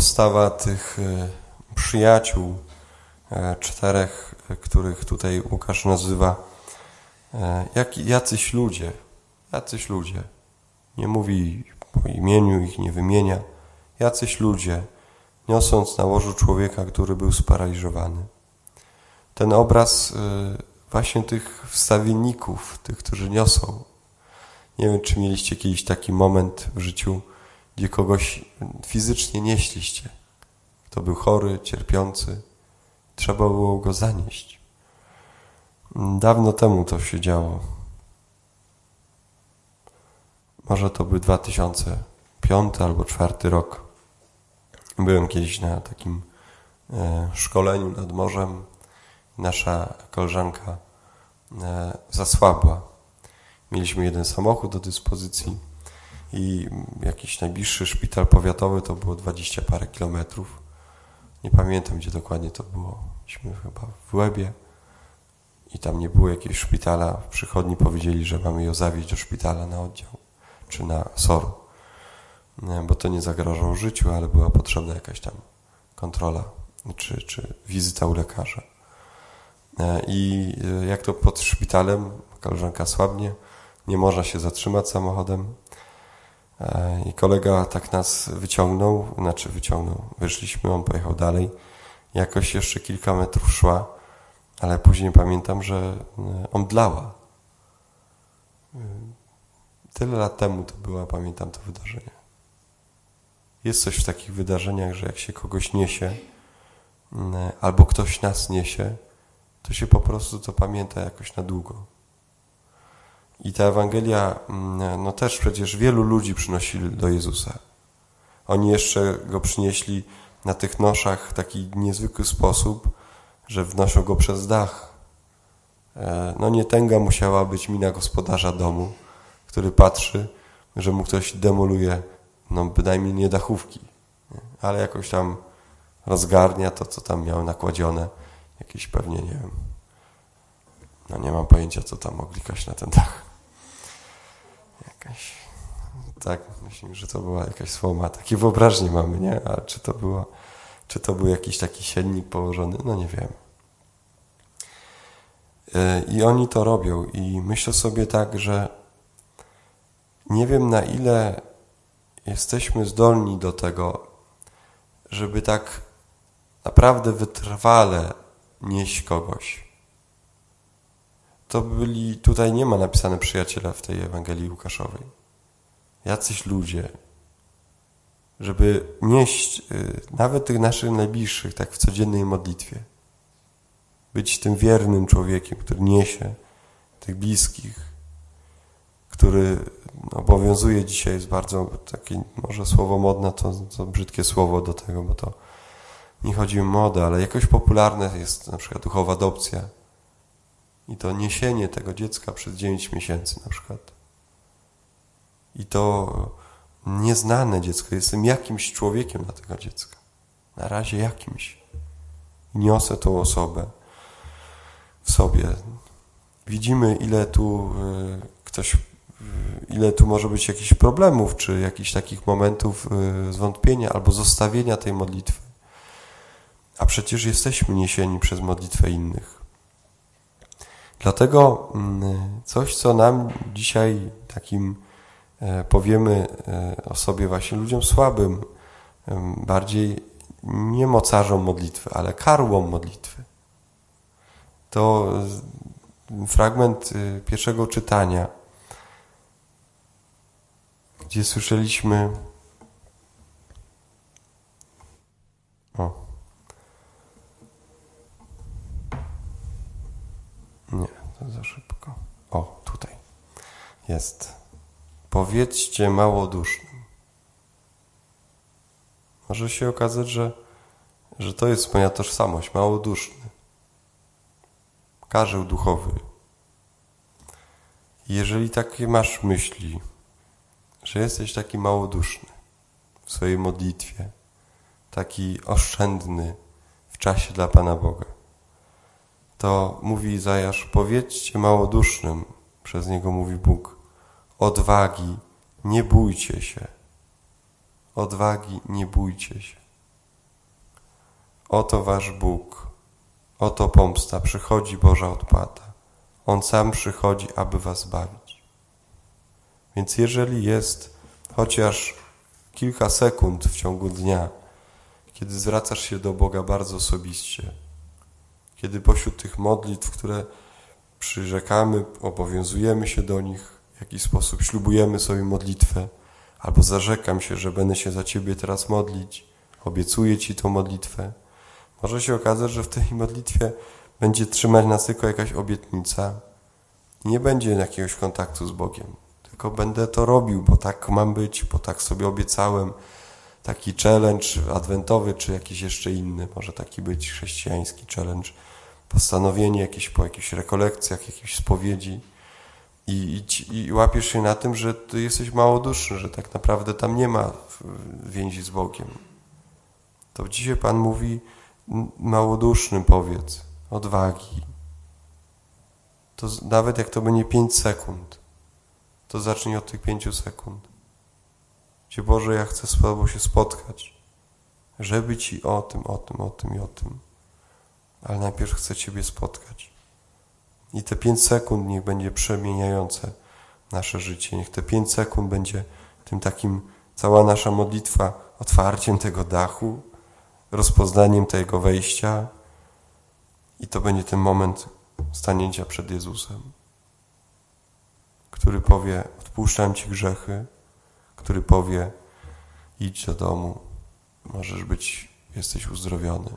postawa tych e, przyjaciół, e, czterech, których tutaj Łukasz nazywa, jak, jacyś ludzie, jacyś ludzie. Nie mówi po imieniu, ich nie wymienia. Jacyś ludzie, niosąc na łożu człowieka, który był sparaliżowany. Ten obraz właśnie tych wstawienników, tych, którzy niosą. Nie wiem, czy mieliście kiedyś taki moment w życiu, gdzie kogoś fizycznie nieśliście. Kto był chory, cierpiący. Trzeba było go zanieść. Dawno temu to się działo. Może to był 2005 albo 2004 rok. Byłem kiedyś na takim e, szkoleniu nad morzem. Nasza koleżanka e, zasłabła. Mieliśmy jeden samochód do dyspozycji i jakiś najbliższy szpital powiatowy to było dwadzieścia parę kilometrów. Nie pamiętam, gdzie dokładnie to było. Myśmy chyba w Łebie i tam nie było jakiegoś szpitala. W przychodni powiedzieli, że mamy ją zawieźć do szpitala na oddział czy na SOR, bo to nie zagrażało życiu, ale była potrzebna jakaś tam kontrola czy, czy wizyta u lekarza. E, I e, jak to pod szpitalem, koleżanka słabnie, nie można się zatrzymać samochodem, I kolega tak nas wyciągnął, znaczy wyciągnął, wyszliśmy, on pojechał dalej. Jakoś jeszcze kilka metrów szła, ale później pamiętam, że e, omdlała. E, tyle lat temu to była, pamiętam to wydarzenie. Jest coś w takich wydarzeniach, że jak się kogoś niesie, albo ktoś nas niesie, to się po prostu to pamięta jakoś na długo. I ta Ewangelia, mm, no też przecież wielu ludzi przynosili do Jezusa. Oni jeszcze go przynieśli na tych noszach w taki niezwykły sposób, że wnoszą go przez dach. E, no nie tęga musiała być mina gospodarza domu, który patrzy, że mu ktoś demoluje, no bynajmniej nie dachówki, ale jakoś tam rozgarnia to, co tam miał nakładzione. Jakieś pewnie, nie wiem, no nie mam pojęcia, co tam mogli na ten dach jakaś, tak, myślę, że to była jakaś słoma, takie wyobraźnie mamy, nie? A czy to było, czy to był jakiś taki siennik położony? No nie wiem. E, I oni to robią i myślę sobie tak, że nie wiem na ile jesteśmy zdolni do tego, żeby tak naprawdę wytrwale nieść kogoś to byli, tutaj nie ma napisane przyjaciele w tej Ewangelii Łukaszowej. Jacyś ludzie, żeby nieść y, nawet tych naszych najbliższych tak w codziennej modlitwie. Być tym wiernym człowiekiem, który niesie tych bliskich, który obowiązuje dzisiaj, jest bardzo takie, może słowo modne, to, to brzydkie słowo do tego, bo to nie chodzi o modę, ale jakoś popularne jest na przykład duchowa adopcja, i to niesienie tego dziecka przez 9 miesięcy na przykład. I to nieznane dziecko. Jestem jakimś człowiekiem dla tego dziecka. Na razie jakimś. Niosę tą osobę w sobie. Widzimy, ile tu e, ktoś, e, ile tu może być jakichś problemów, czy jakichś takich momentów e, zwątpienia albo zostawienia tej modlitwy. A przecież jesteśmy niesieni przez modlitwę innych. Dlatego mm, coś, co nam dzisiaj takim e, powiemy e, o sobie właśnie ludziom słabym, bardziej nie mocarzom modlitwy, ale karłom modlitwy. To fragment y, pierwszego czytania, gdzie słyszeliśmy o, Nie, to za szybko. O, tutaj. Jest. Powiedzcie małodusznym. Może się okazać, że, że to jest moja tożsamość, małoduszny. Karzeł duchowy. Jeżeli takie masz myśli, że jesteś taki małoduszny w swojej modlitwie, taki oszczędny w czasie dla Pana Boga, to mówi Izajasz, powiedzcie małodusznym, przez niego mówi Bóg, odwagi, nie bójcie się. Odwagi, nie bójcie się. Oto wasz Bóg, oto pomsta, przychodzi Boża odpłata. On sam przychodzi, aby was bawić. Więc jeżeli jest chociaż kilka sekund w ciągu dnia, kiedy zwracasz się do Boga bardzo osobiście, kiedy pośród tych modlitw, które przyrzekamy, obowiązujemy się do nich, w jakiś sposób ślubujemy sobie modlitwę, albo zarzekam się, że będę się za Ciebie teraz modlić, obiecuję Ci tą modlitwę, może się okazać, że w tej modlitwie będzie trzymać nas tylko jakaś obietnica i nie będzie jakiegoś kontaktu z Bogiem. Tylko będę to robił, bo tak mam być, bo tak sobie obiecałem. Taki challenge adwentowy, czy jakiś jeszcze inny, może taki być chrześcijański challenge. Postanowienie jakieś po jakichś rekolekcjach, jakiejś spowiedzi. I, i, I łapiesz się na tym, że ty jesteś małoduszny, że tak naprawdę tam nie ma więzi z Bogiem. To dzisiaj Pan mówi, małodusznym powiedz, odwagi. To nawet jak to będzie 5 sekund, to zacznij od tych 5 sekund. Gdzie Boże, ja chcę z Tobą się spotkać, żeby Ci o tym, o tym, o tym i o tym. Ale najpierw chcę Ciebie spotkać. I te 5 sekund niech będzie przemieniające nasze życie. Niech te 5 sekund będzie tym takim, cała nasza modlitwa, otwarciem tego dachu, rozpoznaniem tego wejścia i to będzie ten moment stanięcia przed Jezusem, który powie, odpuszczam Ci grzechy, który powie, idź do domu, możesz być, jesteś uzdrowiony.